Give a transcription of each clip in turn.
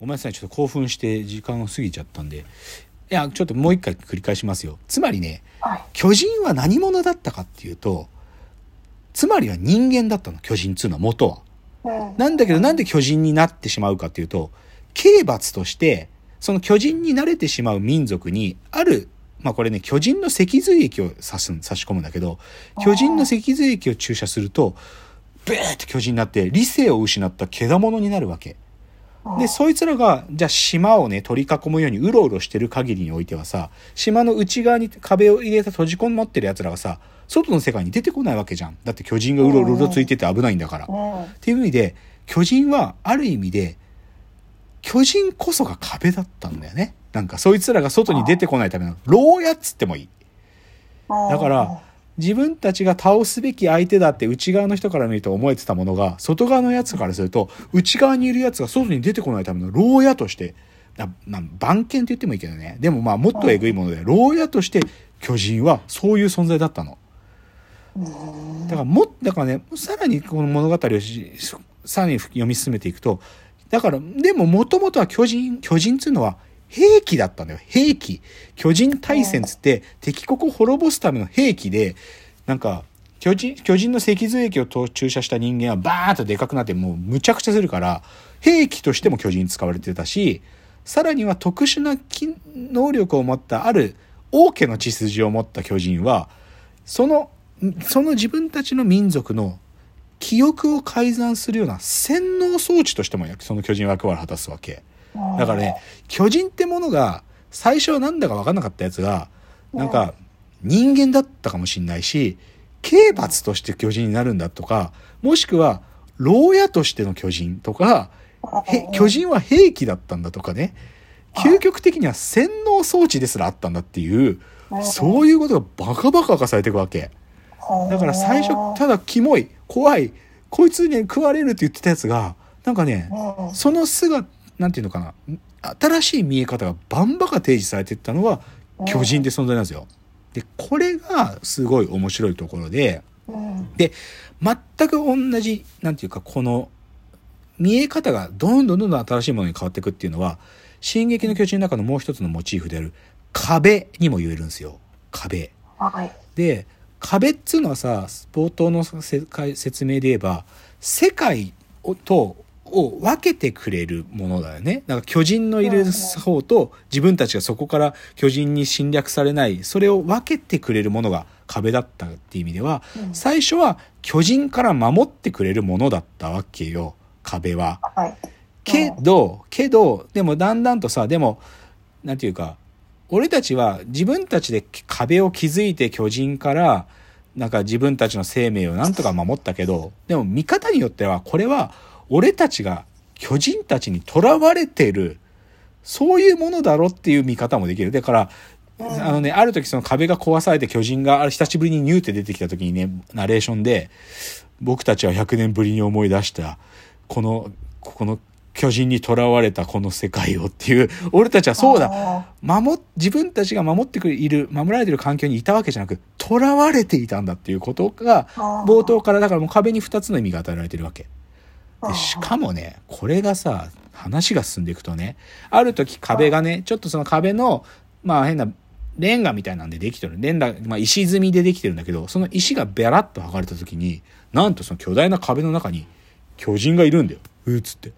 ごめんなさいちょっと興奮して時間を過ぎちゃったんでいやちょっともう一回繰り返しますよつまりねはい。巨人は何者だったかっていうとつまりは人間だったの巨人っつうのは元は。うん。なんだけどなんで巨人になってしまうかっていうと、刑罰として、その巨人になれてしまう民族に、ある、まあこれね、巨人の脊髄液を刺すん、差し込むんだけど、巨人の脊髄液を注射すると、ブーって巨人になって理性を失った獣になるわけ。で、そいつらが、じゃあ島をね、取り囲むようにうろうろしてる限りにおいてはさ、島の内側に壁を入れた閉じ込まってる奴らがさ、外の世界に出てこないわけじゃん。だって巨人がうろうろついてて危ないんだから。うん。っていう意味で、巨人はある意味で、巨人こそが壁だったんだよね。なんかそいつらが外に出てこないための、牢屋っつってもいい。だから、自分たちが倒すべき相手だって内側の人から見ると思えてたものが、外側のやつからすると、内側にいるやつが外に出てこないための牢屋として、なまあ、番犬って言ってもいいけどね。でもまあもっとえぐいもので、牢屋として巨人はそういう存在だったの。だからも、だからね、さらにこの物語をしさらに読み進めていくと、だから、でももともとは巨人、巨人っていうのは兵器だったんだよ。兵器。巨人大戦つって敵国を滅ぼすための兵器で、なんか、巨人、巨人の脊髄液を注射した人間はバーンとでかくなってもうむちゃくちゃするから、兵器としても巨人使われてたし、さらには特殊な能力を持ったある王家の血筋を持った巨人は、その、その自分たちの民族の記憶を改ざんするような洗脳装置としてもその巨人は役割を果たすわけ。だからね、巨人ってものが最初はなんだか分かんなかったやつが、なんか人間だったかもしんないし、刑罰として巨人になるんだとか、もしくは牢屋としての巨人とか、へ巨人は兵器だったんだとかね、究極的には洗脳装置ですらあったんだっていう、そういうことがバカバカ化されていくわけ。だから最初、ただキモい、怖い、こいつに食われるって言ってたやつが、なんかね、その姿、なんていうのかな、新しい見え方がバンバカ提示されていったのが巨人って存在なんですよ。で、これがすごい面白いところで、で、全く同じ、なんていうか、この、見え方がどんどんどんどん新しいものに変わっていくっていうのは、進撃の巨人の中のもう一つのモチーフである壁にも言えるんですよ。壁。はい。で、壁っつうのはさ、冒頭のせ説明で言えば、世界をと、を分けてくれるものだよね。だから巨人のいる方と自分たちがそこから巨人に侵略されない、それを分けてくれるものが壁だったっていう意味では、うん最初は巨人から守ってくれるものだったわけよ、壁は。はい。けど、けど、でもだんだんとさ、でも、なんていうか、俺たちは自分たちで壁を築いて巨人から、なんか自分たちの生命をなんとか守ったけど、でも見方によっては、これは俺たちが巨人たちに囚われてる、そういうものだろっていう見方もできる。だから、あのね、ある時その壁が壊されて巨人が、あれ久しぶりにニューって出てきた時にね、ナレーションで、僕たちは100年ぶりに思い出した、この、この巨人に囚われたこの世界をっていう、俺たちはそうだ、だ。守っ、自分たちが守ってくれいる、守られてる環境にいたわけじゃなく、囚われていたんだっていうことが、冒頭からだからもう壁に2つの意味が与えられてるわけ。でしかもね、これがさ、話が進んでいくとね、ある時壁がね、ちょっとその壁の、まあ変な、レンガみたいなんでできてる。レンガ、まあ石積みでできてるんだけど、その石がベラッと剥がれた時に、なんとその巨大な壁の中に巨人がいるんだよ。うーっつって。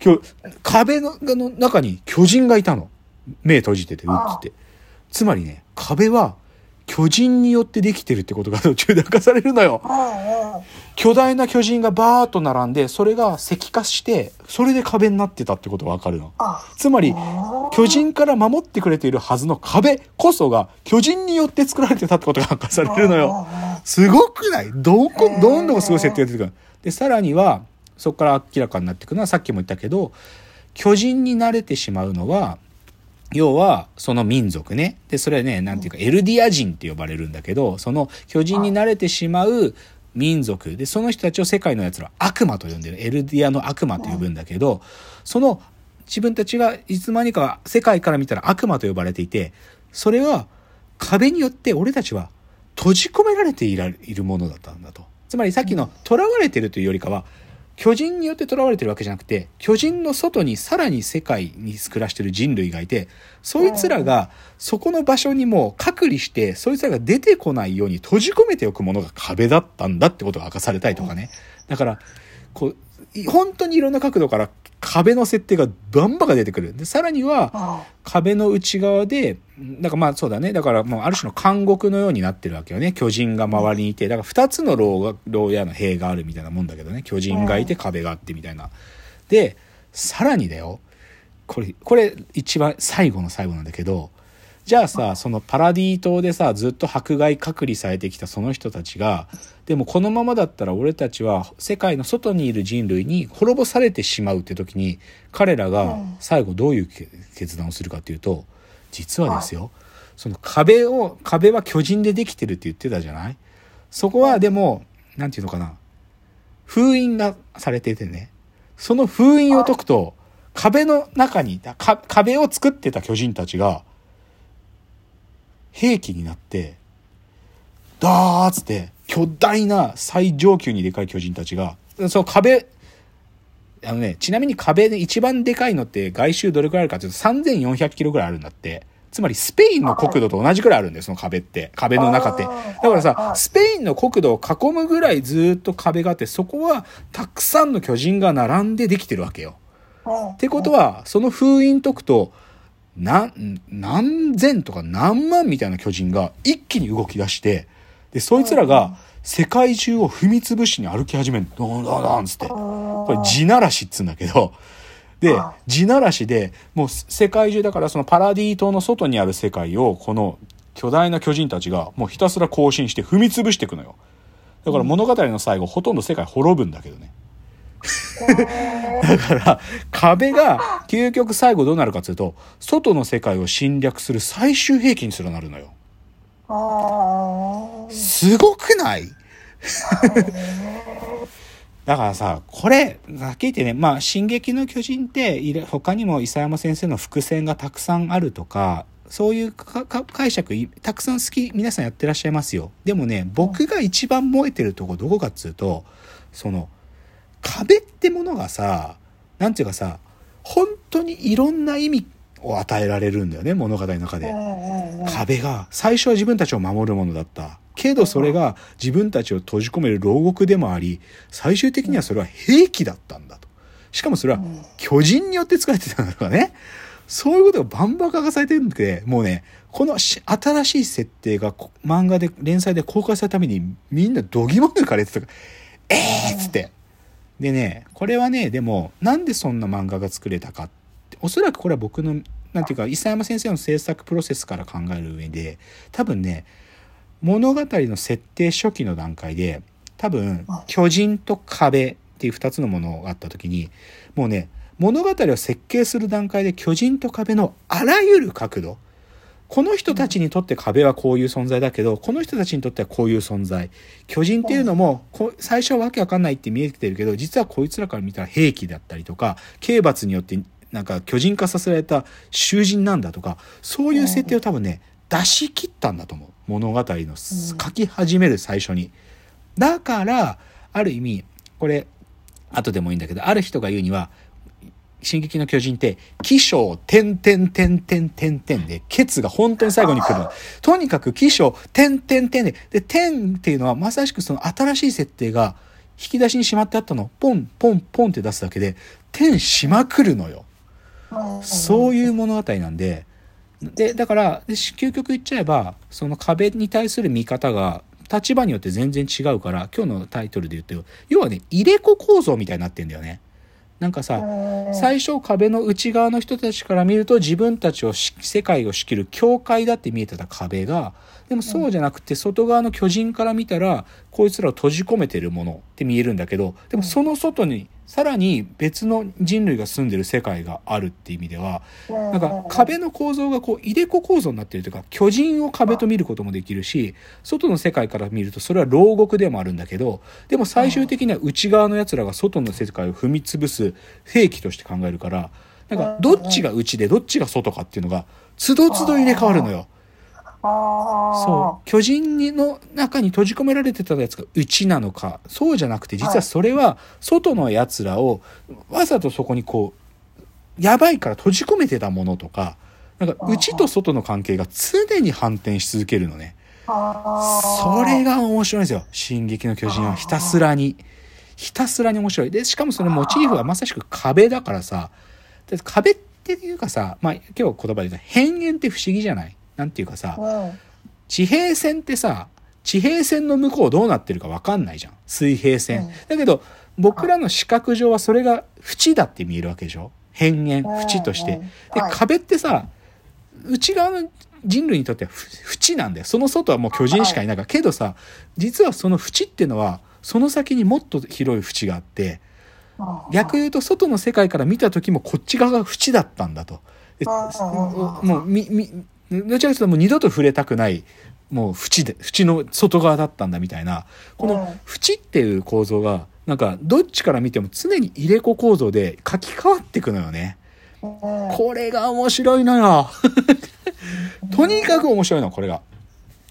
壁のの中に巨人がいたの。目閉じてて、うっつって。つまりね、壁は巨人によってできてるってことが途中で明かされるのよ。巨大な巨人がバーッと並んで、それが石化して、それで壁になってたってことがわかるの。つまり、巨人から守ってくれているはずの壁こそが巨人によって作られてたってことが明かされるのよ。すごくない？どこ、どんどんすごい設定が出てくる。で、さらには、そこから明らかになっていくのは、さっきも言ったけど、巨人に慣れてしまうのは、要は、その民族ね。で、それはね、なんていうか、エルディア人って呼ばれるんだけど、その巨人に慣れてしまう民族。で、その人たちを世界の奴ら悪魔と呼んでる。エルディアの悪魔と呼ぶんだけど、その自分たちがいつまにか世界から見たら悪魔と呼ばれていて、それは壁によって俺たちは閉じ込められていらいるものだったんだと。つまりさっきの囚われてるというよりかは、巨人によって囚われてるわけじゃなくて、巨人の外にさらに世界に暮らしてる人類がいて、そいつらがそこの場所にも隔離して、そいつらが出てこないように閉じ込めておくものが壁だったんだってことが明かされたりとかね。だから、こう、本当にいろんな角度から壁の設定がバンバカ出てくる。で、さらには、壁の内側で、だからまあそうだね。だからもうある種の監獄のようになってるわけよね。巨人が周りにいて。だから二つの牢が、牢屋の塀があるみたいなもんだけどね。巨人がいて壁があってみたいな。で、さらにだよ。これ、これ一番最後の最後なんだけど、じゃあさ、そのパラディ島でさ、ずっと迫害隔離されてきたその人たちが、でもこのままだったら俺たちは世界の外にいる人類に滅ぼされてしまうって時に、彼らが最後どういう決断をするかっていうと、実はですよ、その壁を、壁は巨人でできてるって言ってたじゃない？そこはでも、なんていうのかな、封印がされててね、その封印を解くと、壁の中にいた、壁を作ってた巨人たちが、兵器になって、ダーッつって、巨大な最上級にでかい巨人たちが、その壁、あのね、ちなみに壁で一番でかいのって外周どれくらいあるかっていうと3400キロぐらいあるんだって。つまりスペインの国土と同じくらいあるんだよ、その壁って。壁の中って。だからさ、スペインの国土を囲むぐらいずっと壁があって、そこはたくさんの巨人が並んでできてるわけよ。ってことは、その封印解くと、何、何千とか何万みたいな巨人が一気に動き出して、で、そいつらが世界中を踏み潰しに歩き始める。ドンドンドンつって。これ地ならしっつうんだけど、で、地ならしで、もう世界中だからそのパラディ島の外にある世界を、この巨大な巨人たちがもうひたすら更新して踏み潰していくのよ。だから物語の最後、ほとんど世界滅ぶんだけどね。だから壁が究極最後どうなるかというと外の世界を侵略する最終兵器にすらなるのよ。すごくない？だからさ、これ、はっき言ってね、まあ、進撃の巨人って、他にも伊佐山先生の伏線がたくさんあるとか、そういう解釈たくさん好き、皆さんやってらっしゃいますよ。でもね、僕が一番燃えてるとこどこかっつうと、その、壁ってものがさ、なんていうかさ、本当にいろんな意味を与えられるんだよね、物語の中で。壁が、最初は自分たちを守るものだった。けどそれが自分たちを閉じ込める牢獄でもあり、最終的にはそれは兵器だったんだと。しかもそれは巨人によって使われてたんだとかね。そういうことがバンバン書かされてるんで、もうね、この新しい設定が漫画で、連載で公開されたためにみんな度肝抜かれてたから、ええー、っつって、でね、これはね、でも、なんでそんな漫画が作れたかって、おそらくこれは僕の、なんていうか、伊佐山先生の制作プロセスから考える上で、多分ね、物語の設定初期の段階で、多分、巨人と壁っていう二つのものがあった時に、もうね、物語を設計する段階で巨人と壁のあらゆる角度、この人たちにとって壁はこういう存在だけど、この人たちにとってはこういう存在。巨人っていうのも、最初はわけわかんないって見えてるけど、実はこいつらから見たら兵器だったりとか、刑罰によってなんか巨人化させられた囚人なんだとか、そういう設定を多分ね、出し切ったんだと思う。物語の書き始める最初に。だから、ある意味、これ、後でもいいんだけど、ある人が言うには、進撃の巨人って、起承、点点点点点点で、ケツが本当に最後に来る。とにかく起承、点点点で、で、点っていうのはまさしくその新しい設定が引き出しにしまってあったのポン、ポン、ポンって出すだけで、点しまくるのよ。そういう物語なんで、で、だから、究極言っちゃえば、その壁に対する見方が、立場によって全然違うから、今日のタイトルで言うと、要はね、入れ子構造みたいになってんだよね。なんかさ、最初壁の内側の人たちから見ると自分たちを世界を仕切る境界だって見えてた壁が、でもそうじゃなくて外側の巨人から見たら、こいつらを閉じ込めてるものって見えるんだけど、でもその外にさらに別の人類が住んでる世界があるっていう意味では、なんか壁の構造がこう入れ子構造になってるというか、巨人を壁と見ることもできるし、外の世界から見るとそれは牢獄でもあるんだけど、でも最終的には内側の奴らが外の世界を踏み潰す兵器として考えるから、なんかどっちが内でどっちが外かっていうのが、つどつど入れ替わるのよ。そう。巨人の中に閉じ込められてたやつがうちなのか。そうじゃなくて実はそれは外のやつらをわざとそこにこうやばいから閉じ込めてたものとかなんか内と外の関係が常に反転し続けるのね。それが面白いんですよ。進撃の巨人はひたすらに。ひたすらに面白い。で、しかもそのモチーフはまさしく壁だからさ、壁っていうかさ、まあ今日言葉で言うと変幻って不思議じゃない？なんていうかさ、地平線ってさ、地平線の向こうどうなってるかわかんないじゃん。水平線。だけど、僕らの視覚上はそれが縁だって見えるわけでしょ変幻、縁として。で、壁ってさ、内側の人類にとっては縁なんだよ。その外はもう巨人しかいないから。けどさ、実はその縁っていうのは、その先にもっと広い縁があって、逆言うと外の世界から見た時もこっち側が縁だったんだと。もう、み、み、どちらかというともう二度と触れたくない、もう縁で、縁の外側だったんだみたいな、この縁っていう構造が、なんかどっちから見ても常に入れ子構造で書き換わっていくのよね。これが面白いのよ。とにかく面白いの、これが。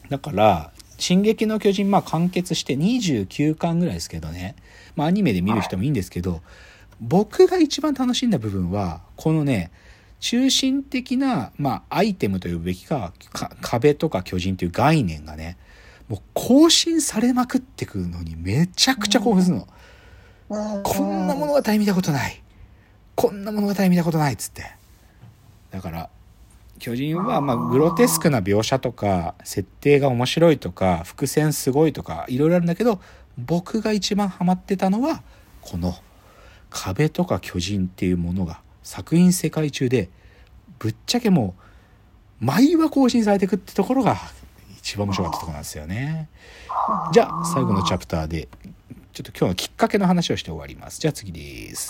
だから、進撃の巨人、まあ完結して29巻ぐらいですけどね。まあアニメで見る人もいいんですけど、僕が一番楽しんだ部分は、このね、中心的な、まあ、アイテムと呼ぶべきか壁とか巨人という概念がね、もう更新されまくってくるのにめちゃくちゃ興奮するの。こんな物語見たことない。こんな物語見たことないっつって。だから、巨人はまあグロテスクな描写とか設定が面白いとか伏線すごいとかいろいろあるんだけど僕が一番ハマってたのはこの壁とか巨人っていうものが作品世界中でぶっちゃけもう毎話更新されていくってところが一番面白かったところなんですよね。じゃあ最後のチャプターでちょっと今日のきっかけの話をして終わります。じゃあ次です。